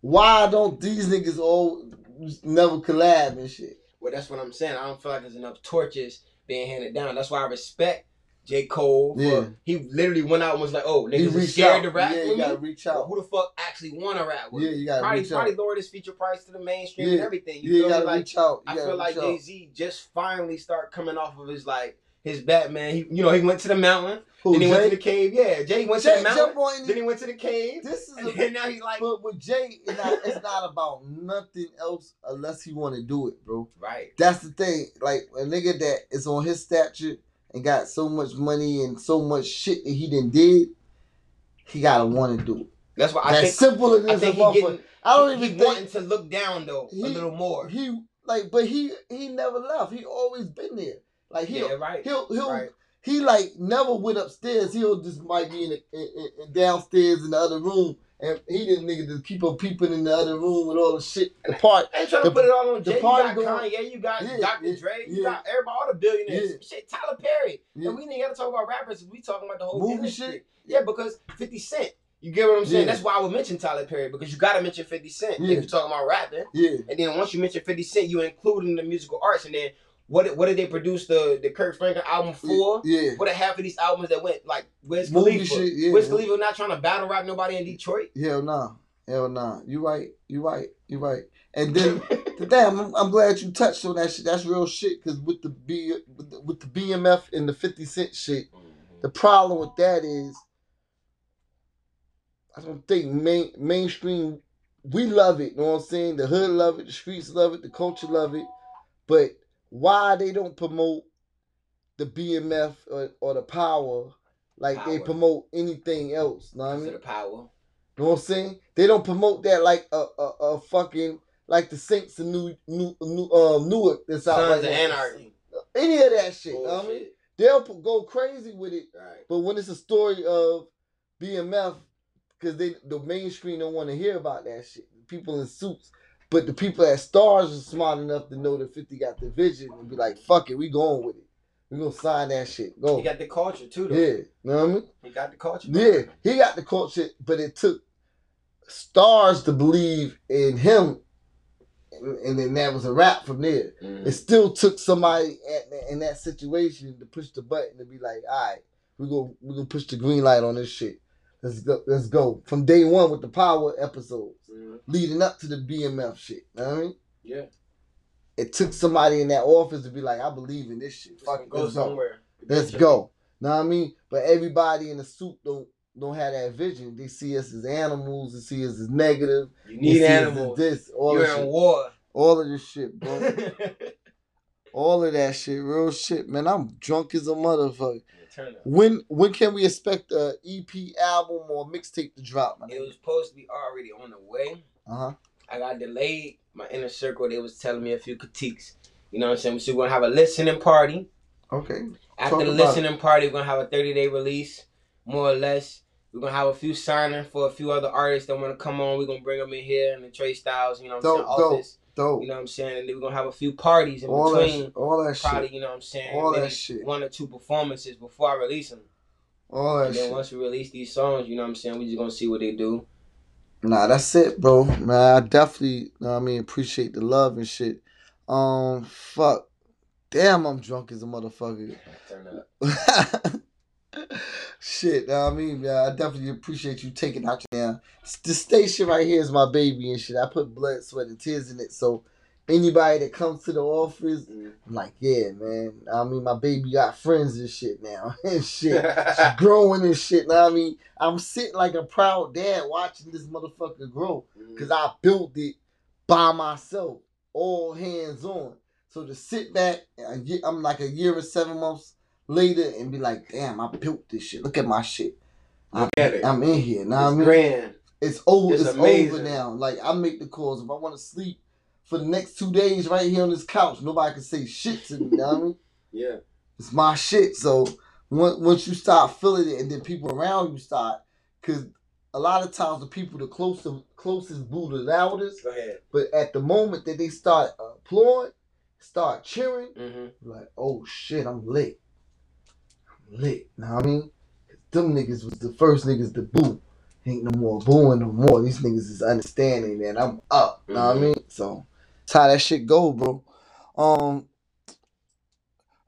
Why don't these niggas all never collab and shit? Well, that's what I'm saying. I don't feel like there's enough torches being handed down. That's why I respect J. Cole. Yeah. He literally went out and was like, "Oh, niggas are scared out. to rap Yeah, with you me." gotta reach Well, out. who the fuck actually want to rap with Yeah, you gotta probably reach probably out. Probably lower his feature price to the mainstream Yeah. and everything. You Yeah, feel me? gotta Like reach out. You I feel like reach out. Jay Z just finally start coming off of his like his Batman. He, you know, he went to the mountain, Who, then he went to the cave. Yeah, Jay went to the mountain, then he went to the cave, This is and a now he's like, But with Jay, it's not, it's not about nothing else unless he want to do it, bro. right. That's the thing. Like a nigga that is on his stature and got so much money and so much shit that he didn't did, he gotta want to do it. That's why I That's think. simple as I a think he getting. I don't he, even he wanting think to look down though He- a little more. he like, but he he never left. He always been there. Like he yeah, right. he'll he'll right. he like never went upstairs. He'll just might be in, the, in- in downstairs in the other room, and he didn't nigga just keep on peeping in the other room with all the shit. The part I ain't trying The- to put it all on the Jay. You party got going- Kanye, you got Yeah, Dr. yeah, Dre, you yeah. got everybody, all the billionaires. Yeah. Shit, Tyler Perry. Yeah. And we ain't got to talk about rappers. We talking about the whole Movie industry. shit? Yeah, because 50 Cent. You get what I'm saying? Yeah. That's why I would mention Tyler Perry because you got to mention 50 Cent if you're talking about rapping. yeah. And then once you mention 50 Cent, you include in the musical arts. And then what did, what did they produce the the Kirk Franklin album for? Yeah. What are half of these albums that went like Wiz Movie Khalifa? shit, yeah. Wiz Khalifa not trying to battle rap nobody in Detroit. Hell nah. Hell nah. You right. You right. You right. And then the damn, I'm, I'm glad you touched on that shit. That's real shit. Cause with the B with the, with the BMF and the 50 Cent shit, mm-hmm. the problem with that is I don't think main mainstream we love it, you know what I'm saying? The hood love it, the streets love it, the culture love it. But why they don't promote the BMF or, or the power like they promote anything else? Know what I mean? the power. You know what I'm saying? They don't promote that like a a, a fucking like the Saints in New New New um Newark that's out Sons right of. Anarchy. Any of that shit. You know what I mean? They'll p- go crazy with it, Right. but when it's a story of BMF, because they the mainstream don't want to hear about that shit. People in suits. But the people at Starz are smart enough to know that 50 got the vision and be like, fuck it, we going with it. We gonna sign that shit. Go. He got the culture too, though. Yeah. You know what I mean? He got the culture. Yeah, he got the culture, but it took Starz to believe in him, and, then that was a wrap from there. Mhm. It still took somebody at, in that situation to push the button to be like, "All right, we go, we gonna push the green light on this shit. Let's go, let's go." From day one with the power episodes Mhm. leading up to the BMF shit. You know what I mean? Yeah. It took somebody in that office to be like, "I believe in this shit. Fuck it, Go let's go." somewhere. Let's go. Know what I mean? But everybody in the suit don't don't have that vision. They see us as animals. They see us as negative. You need see us as animals. This, all You're of in shit. war. All of this shit, bro. all of that shit, real shit, man. I'm drunk as a motherfucker. Turn up. When when can we expect a EP album or mixtape to drop? It was supposed to be already on the way. Uh huh. I got delayed. My inner circle, they was telling me a few critiques. You know what I'm saying? So we're gonna have a listening party. Okay. After Talk the listening party, we're gonna have a 30 day release, more or less. We're gonna have a few signing for a few other artists that wanna come on. We're gonna bring them in here and the Trey Styles, you know what I'm Dope, saying? dope, Office. Dope. You know what I'm saying? And then we're gonna have a few parties in all that, between. shit, all that Probably, shit, you know what I'm saying? All that shit. One or two performances before I release them. all that And then shit. once we release these songs, you know what I'm saying? We just gonna see what they do. Nah, that's it, bro. Man, I definitely, know what I mean, appreciate the love and shit. Um, fuck. Damn, I'm drunk as a motherfucker. Turn up. shit, know what I mean, man, I definitely appreciate you taking out your damn. The station right here is my baby and shit. I put blood, sweat, and tears in it. So anybody that comes to the office, Mm. I'm like, yeah, man. I mean, my baby got friends and shit now and shit. She's growing and shit. Know what I mean, I'm sitting like a proud dad watching this motherfucker grow because I built it by myself, all hands on. So to sit back, I'm like a year and seven months later and be like, damn, I built this shit. Look at my shit. Look at it. I'm in here. Now I It's mean, grand. it's over. It's It's, over now. Like I make the calls. If I want to sleep for the next two days right here on this couch, nobody can say shit to me. You know what I mean? Yeah. It's my shit. So once once you start feeling it, and then people around you start, because a lot of times the people the closest closest boo the loudest, Go ahead. but at the moment that they start applauding, start cheering, Mm-hmm. like, oh shit, I'm lit. Lit. Know what I mean? them niggas was the first niggas to boo. Ain't no more booing no more. These niggas is understanding that I'm up. Know what I Mhm. mean? So that's how that shit go, bro. Um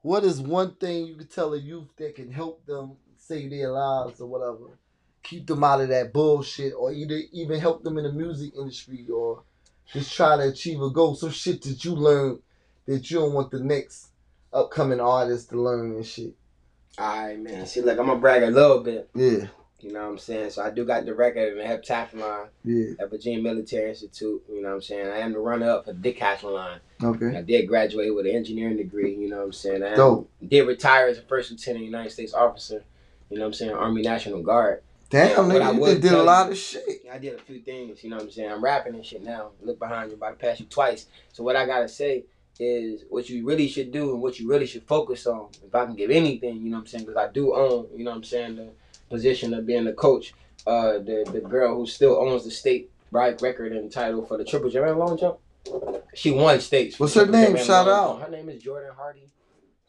what is one thing you could tell a youth that can help them save their lives or whatever? Keep them out of that bullshit or either even help them in the music industry or just try to achieve a goal. Some shit that you learned that you don't want the next upcoming artist to learn and shit. Alright, man. See, look, I'm gonna brag a little bit. Yeah, You know what I'm saying? So I do got the record in the heptathlon yeah. at Virginia Military Institute. You know what I'm saying? I am the runner up for decathlon. Okay. I did graduate with an engineering degree. You know what I'm saying? I Dope. did retire as a first lieutenant United States officer. You know what I'm saying? Army National Guard. Damn, Yeah, I nigga, you did a lot you- of shit. I did a few things, you know what I'm saying? I'm rapping and shit now. Look behind you, about to pass you twice. So what I gotta say is what you really should do and what you really should focus on. If I can give anything, you know what I'm saying? Because I do own, you know what I'm saying, the position of being the coach. Uh, the the girl who still owns the state right record and title for the triple jump and long jump. She won states. What's her name? Shout out. jump. Her name is Jordan Hardy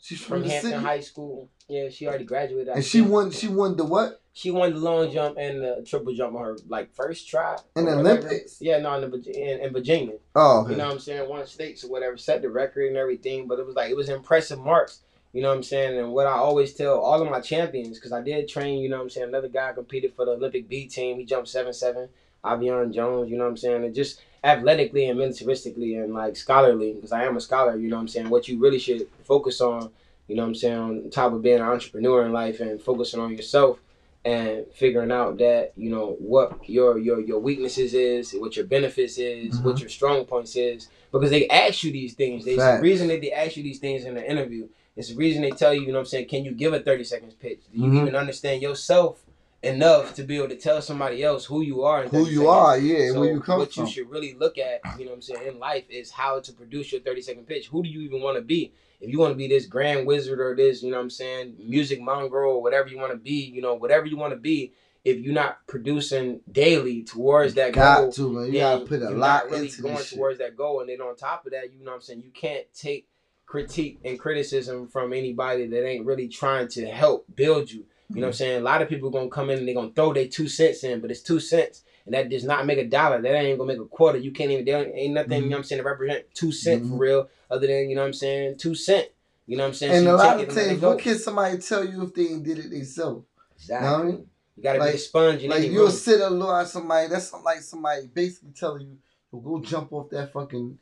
She's from, from the Hampton city. High School. Yeah, she already graduated. I And she won she won the what? She won the long jump and the triple jump on her like first try. In the. Olympics? Yeah, no, in, the, in, in Virginia. Oh, okay. You know what I'm saying? One states or whatever set the record and everything, but it was like it was impressive marks. You know what I'm saying? And what I always tell all of my champions, because I did train. You know what I'm saying? Another guy competed for the Olympic B team. He jumped seven seven. Avion Jones. You know what I'm saying? And just athletically and militaristically and like scholarly, because I am a scholar. You know what I'm saying? What you really should focus on. You know what I'm saying? On top of being an entrepreneur in life and focusing on yourself and figuring out that you know what your your your weaknesses is, what your benefits is, what your strong points is, because they ask you these things. There's Facts. a reason that they ask you these things in the interview. It's the reason they tell you, you know what I'm saying, can you give a 30 seconds pitch? Do you Mhm. even understand yourself enough to be able to tell somebody else who you are Who you seconds? are, yeah, So where you come what from. you should really look at, you know what I'm saying, in life is how to produce your 30 second pitch. Who do you even want to be? If you want to be this grand wizard or this, you know what I'm saying, music mongrel or whatever you want to be, you know, whatever you want to be, if you're not producing daily towards that Got goal, to, man. You gotta put a lot really into going towards that goal. And then on top of that, you know what I'm saying, you can't take critique and criticism from anybody that ain't really trying to help build you. You know what I'm mm-hmm. saying? A lot of people gonna come in and they're gonna throw their two cents in, but it's two cents. And that does not make a dollar. That ain't gonna make a quarter. You can't even there ain't nothing, you know what I'm saying, to represent two cent for Mhm. real, other than, you know what I'm saying, two cent. You know what I'm saying? And So a lot of it and let it times, what can somebody tell you if they ain't did it themselves? Exactly. Know what I mean? You gotta Like- be a sponge Like you'll room. sit alone somebody. That's like somebody basically telling you, "Yo, go jump off that fucking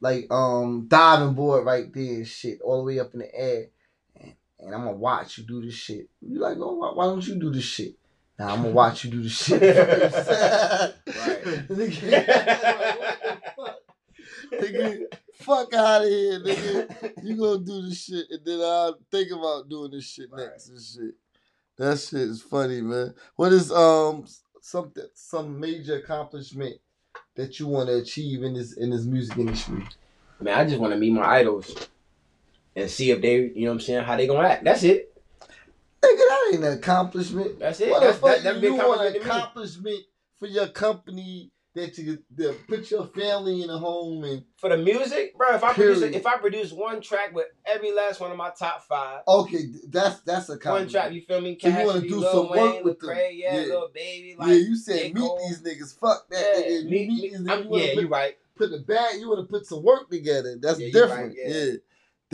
like um diving board right there and shit, all the way up in the air, and, and I'm gonna watch you do this shit." You like, oh, why, why don't you do this shit? Now I'm gonna watch you do this shit. Right. Nigga, what the fuck? Nigga, fuck out of here, nigga. You gonna do this shit, and then I'll think about doing this shit next and shit. That shit is funny, man. What is um something some major accomplishment that you want to achieve in this in this music industry? Man, I just want to meet my idols and see if they, you know what I'm saying, how they gonna act. That's it. That ain't an accomplishment. That's it. What That's, the fuck that, you, want an to me. accomplishment for your company that you that put your family in a home and For the music, bro. If I produce, if I produce one track with every last one of my top five, okay, that's that's a one track, you feel me? So you wanna do Lil some work with Lil them. Yeah, Yeah. Lil Baby, like yeah, you said meet Cole. these niggas. Fuck that. Yeah, nigga. Meet- meet meet- these niggas. You yeah, put, you right. put the bag. You want to put some work together. That's Yeah, different. right, yeah. yeah.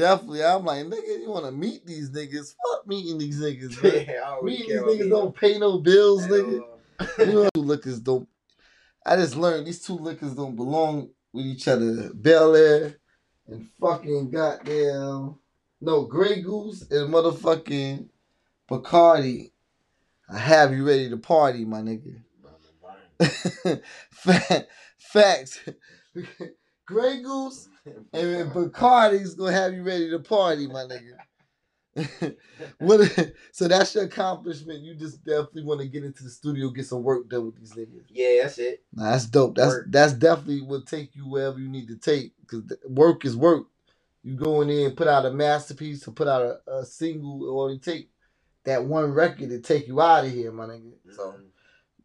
Definitely, I'm like, nigga, you want to meet these niggas? Fuck meeting these niggas, man. Yeah, I don't really meeting these niggas me. don't pay no bills, nigga. you know, two liquors don't. I just learned these two liquors don't belong with each other. Bel Air and fucking goddamn no Grey Goose and motherfucking Bacardi. I have you ready to party, my nigga. Fa- Facts. Grey Goose and Bacardi's gonna have you ready to party, my nigga. what? So that's your accomplishment. You just definitely want to get into the studio, get some work done with these niggas. Yeah, that's it. Nah, that's dope. That's Work. that's definitely will take you wherever you need to take. Cause work is work. You go in there and put out a masterpiece or put out a, a single, or you take that one record to take you out of here, my nigga. So mm-hmm.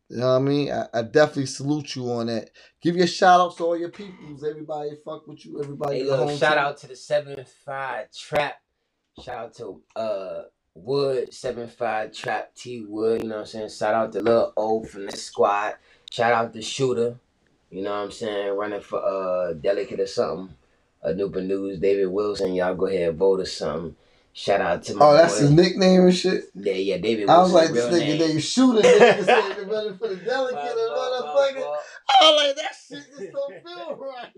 You know what I mean? I, I definitely salute you on that. Give your shout outs to all your peoples, everybody fuck with you, everybody. Hey, look, shout team. out to the seven five trap. Shout out to uh Wood seven five trap T Wood. You know what I'm saying? Shout out to Lil O from the squad. Shout out to Shooter. You know what I'm saying? Running for uh delicate or something. Uh, Nupa News, David Wilson. Y'all go ahead and vote or something. Shout out to my Oh, that's boy. his nickname and shit. Yeah, yeah, David I was like, this nigga name. shooter nigga saying they running for the delegate and motherfucker. fuck, fuck. I was like, that shit just don't feel right.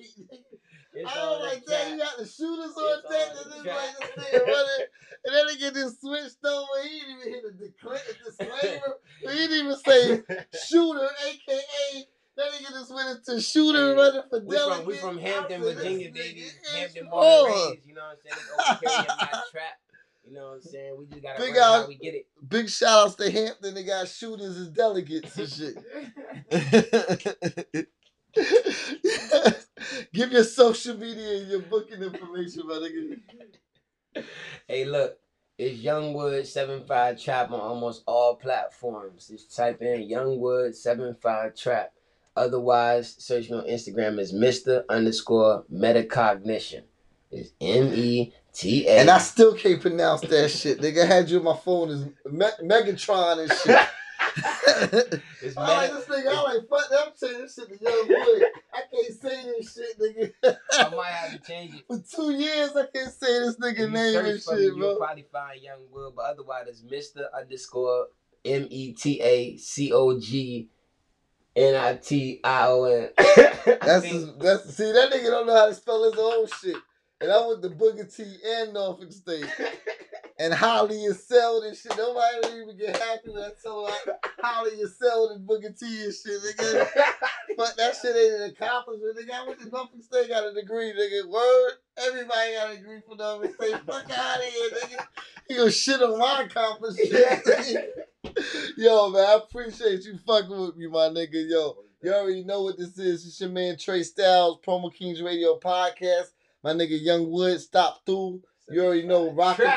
It's I was like, damn, you got the shooters It's on deck, the and this trap. like this nigga running, and then nigga just switched over. He didn't even hit a disclaimer. he didn't even say shooter, aka. That nigga just went into shooter Hey, running for We delegate. from we from Hampton, Virginia, this baby. Hampton born and raised. You know what I'm saying? Over carrying not trap. You know what I'm saying? We just gotta Big out- how we get it. Big shout outs to Hampton. They got shooters as delegates and shit. Give your social media and your booking information, my nigga. Hey, look, it's Youngwood seven five trap on almost all platforms. Just type in Youngwood seven five trap. Otherwise, search me on Instagram as Mister underscore Metacognition. It's M E T A. And I still can't pronounce that shit. Nigga I had you on my phone as Me- Megatron and shit. It's I like this nigga. I like fuck that. I'm saying this shit to young boy. I can't say this shit, nigga. I might have to change it. For two years, I can't say this nigga name and for me, shit, You'll bro. probably find Young Will, but otherwise it's Mister underscore M E T A C O G N I T I O N. That's his, that's see that nigga don't know how to spell his own shit. And I went to Booker T and Norfolk State. And Holly is selling and shit. Nobody don't even get happy when I tell her Holly is sold and Booker T and shit, nigga. But that shit ain't an accomplishment. Nigga, I went to Norfolk State, got a degree, nigga. Word. Everybody got a degree from Norfolk State. Fuck out of here, nigga. He gonna shit on my accomplishment. Yo, man, I appreciate you fucking with me, my nigga. Yo, you already know what this is. It's your man Trey Styles, Promo Kings Radio Podcast. My nigga Young Wood, stop through. You already know, rock with,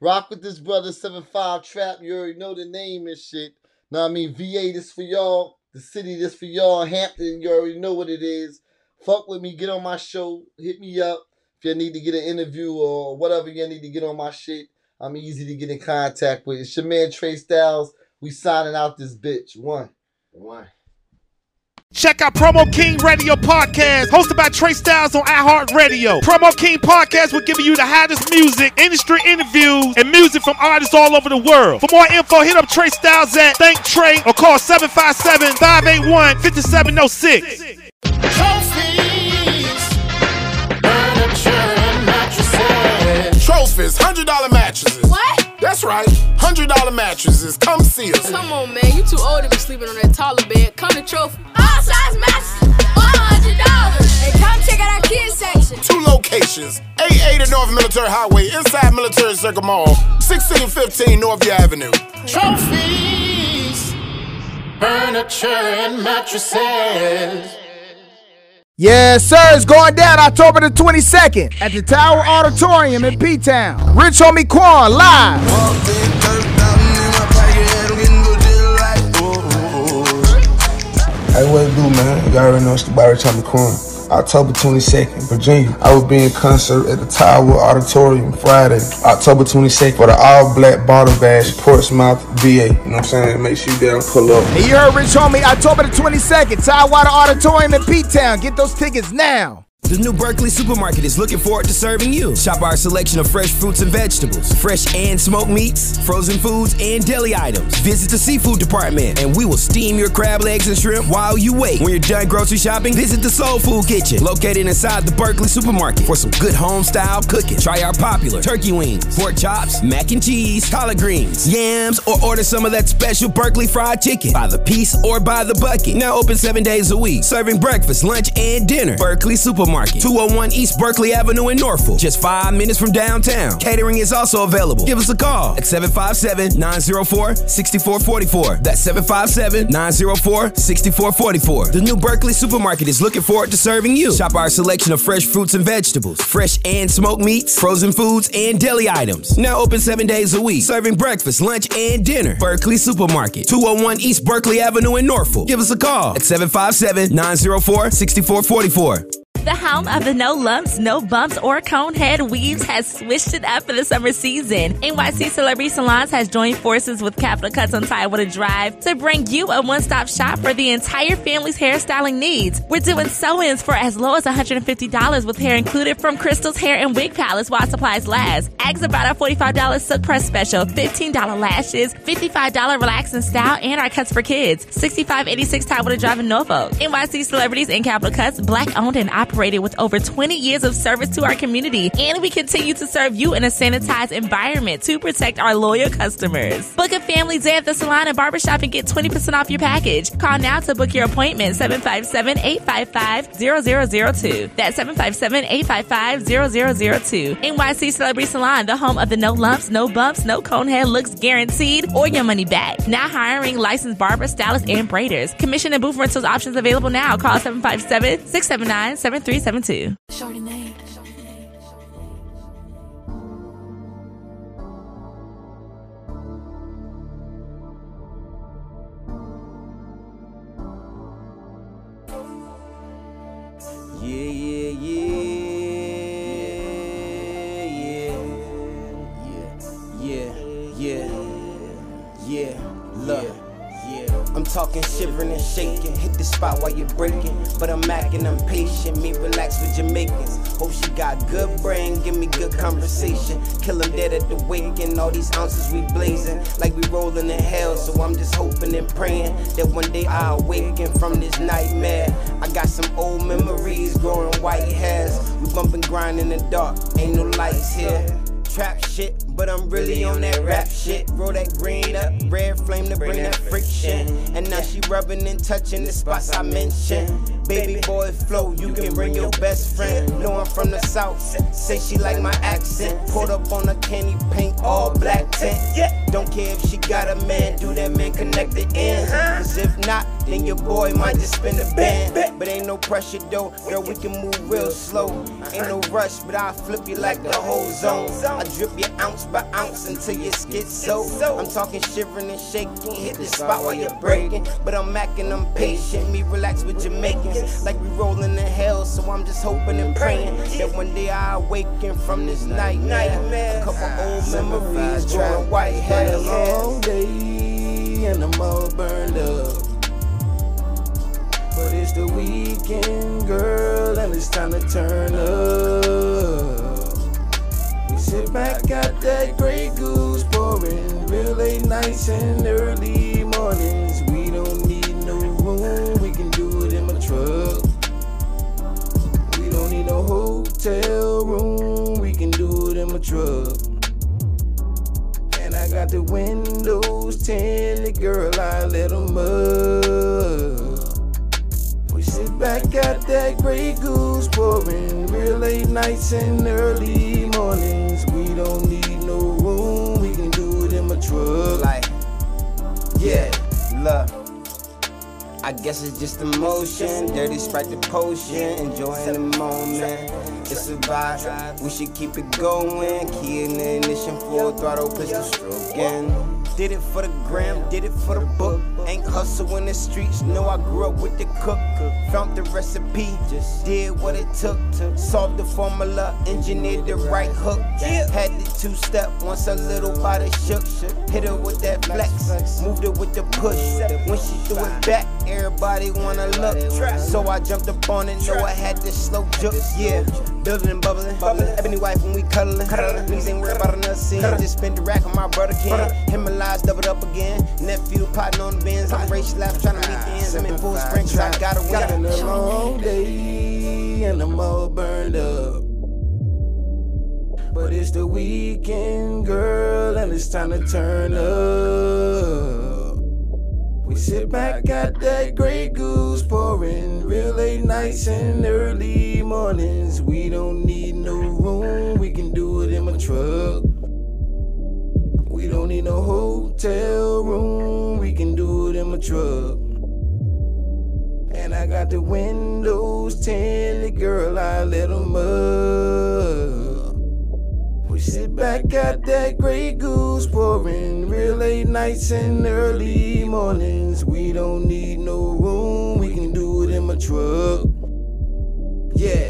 rock with this brother, 7-5 Trap. You already know the name and shit. Know what I mean? VA, this for y'all. The city, this for y'all. Hampton, you already know what it is. Fuck with me, get on my show, hit me up. If you need to get an interview or whatever you need to get on my shit, I'm easy to get in contact with. It's your man Trey Styles. We signing out this bitch. One. One. Check out Promo King Radio Podcast, hosted by Trey Styles on iHeartRadio. Promo King Podcast will give you the hottest music, industry interviews, and music from artists all over the world. For more info, hit up Trey Styles at ThinkTre or call 757 581 5706. Trophies, hundred dollar mattresses. What? That's right, hundred dollar mattresses. Come see us. Come on, man. You too old to be sleeping on that taller bed. Come to Trophy. All size mattresses. $100. And come check out our kids section. Two locations: 880 North Military Highway, inside Military Circle Mall, 1615 Northview Avenue. Trophies, furniture and mattresses. Yes, sir. It's going down October the 22nd at the Tower Auditorium in P Town. Rich Homie Quan live. Hey, what it do, man? You already know it's the Barry Tommy Corn. October 22nd, Virginia. I will be in concert at the Tower Auditorium Friday, October 22nd for the All Black Bottle Bash, Portsmouth, VA. You know what I'm saying? Make sure you down pull up. And you heard Rich Homie October the 22nd, Tidewater Auditorium in P Town. Get those tickets now. The new Berkeley Supermarket is looking forward to serving you. Shop our selection of fresh fruits and vegetables, fresh and smoked meats, frozen foods, and deli items. Visit the seafood department and we will steam your crab legs and shrimp while you wait. When you're done grocery shopping, visit the Soul Food Kitchen, located inside the Berkeley Supermarket for some good home style cooking. Try our popular turkey wings, pork chops, mac and cheese, collard greens, yams, or order some of that special Berkeley fried chicken by the piece or by the bucket. Now open seven days a week, serving breakfast, lunch, and dinner. Berkeley Supermarket. Supermarket, 201 East Berkeley Avenue in Norfolk, just five minutes from downtown. Catering is also available. Give us a call at 757 904 6444. That's 757 904 6444. The new Berkeley Supermarket is looking forward to serving you. Shop our selection of fresh fruits and vegetables, fresh and smoked meats, frozen foods, and deli items. Now open seven days a week, serving breakfast, lunch, and dinner. Berkeley Supermarket, 201 East Berkeley Avenue in Norfolk. Give us a call at 757 904 6444. The home of the no lumps, no bumps, or cone head weaves has switched it up for the summer season. NYC Celebrity Salons has joined forces with Capital Cuts on Tidewater Drive to bring you a one-stop shop for the entire family's hairstyling needs. We're doing sew-ins for as low as $150 with hair included from Crystal's Hair and Wig Palace while supplies last. Ask about our $45 silk press special, $15 lashes, $55 relax and style, and our cuts for kids. 6586 Tidewater Drive in Norfolk. NYC Celebrities and Capital Cuts, black owned and operated with over 20 years of service to our community. And we continue to serve you in a sanitized environment to protect our loyal customers. Book a family day at the salon and barbershop and get 20% off your package. Call now to book your appointment 757-855-0002. That's 757-855-0002. NYC Celebrity Salon, the home of the no lumps, no bumps, no cone head looks guaranteed or your money back. Now hiring licensed barbers, stylists, and braiders. Commission and booth rentals options available now. Call 757 679 7372. Yeah, yeah, yeah, yeah, yeah, yeah, yeah, look. I'm talking shivering and shaking. Hit the spot while you're breaking. But I'm acting impatient. Me relax with Jamaicans. Hope she got good brain. Give me good conversation. Kill dead at the wake. And all these ounces we blazing. Like we rolling in hell. So I'm just hoping and praying that one day I awaken from this nightmare. I got some old memories growing white hairs. We bumping grind in the dark. Ain't no lights here. Trap shit, but I'm really on that rap shit. Roll that green up, red flame to bring that friction. And now she rubbing and touching the spots I mentioned. Baby boy flow, you can bring your best friend. Know I'm from the south, say she like my accent. Pulled up on a candy paint, all black tint. Don't care if she got a man, do that man connect the ends. Uh-huh. Cause if not, then your boy might just spin the band. But ain't no pressure though, girl, we can move real slow. Ain't no rush, but I'll flip you like the whole zone. I drip you ounce by ounce until you skid so. I'm talking shivering and shaking, hit the spot while you're breaking. But I'm acting impatient, me relax with Jamaicans. Like we rolling in hell, so I'm just hoping and praying that one day I awaken from this nightmare. A couple old memories, growing white hair. long day and I'm all burned up. But it's the weekend, girl, and it's time to turn up. Sit back, got that Grey Goose pouring, real late nights and early mornings. We don't need no room, we can do it in my truck. We don't need no hotel room, we can do it in my truck. And I got the windows tinted, girl, I let 'em up. We sit back, got that Grey Goose pouring, real late nights and early mornings. Don't need no room, we can do it in my truck. Like, yeah, look. I guess it's just emotion, dirty sprite the potion, enjoying the moment. It's a vibe, we should keep it going. Key in the ignition, full throttle, pistol stroking. Did it for the gram, did it for the book. Ain't hustle in the streets, know I grew up with the cook. Found the recipe, just did what it took to solve the formula, engineered the right hook. Had the two step, once a little body shook. Hit her with that flex, moved her with the push. When she threw it back, everybody wanna look. So I jumped up on it, know I had this slow juke. Yeah, building and bubbling. Ebony wife when we cuddling. Niggas ain't worried about another scene. Just spend the rack on my brother Ken. Him and lies doubled up again. Nephew potting on the bins. I'm race laps trying to meet the ends. I'm in full sprint cause I gotta win. Got a long day and I'm all burned up. But it's the weekend, girl, and it's time to turn up. We sit back, got that Grey Goose pouring, real late nights and early mornings. We don't need no room, we can do it in my truck. We don't need no hotel room, we can do it in my truck. And I got the windows tinted, girl, I let them up. We sit back, got that Grey Goose pouring, real late nights and early mornings. We don't need no room, we can do it in my truck. Yeah.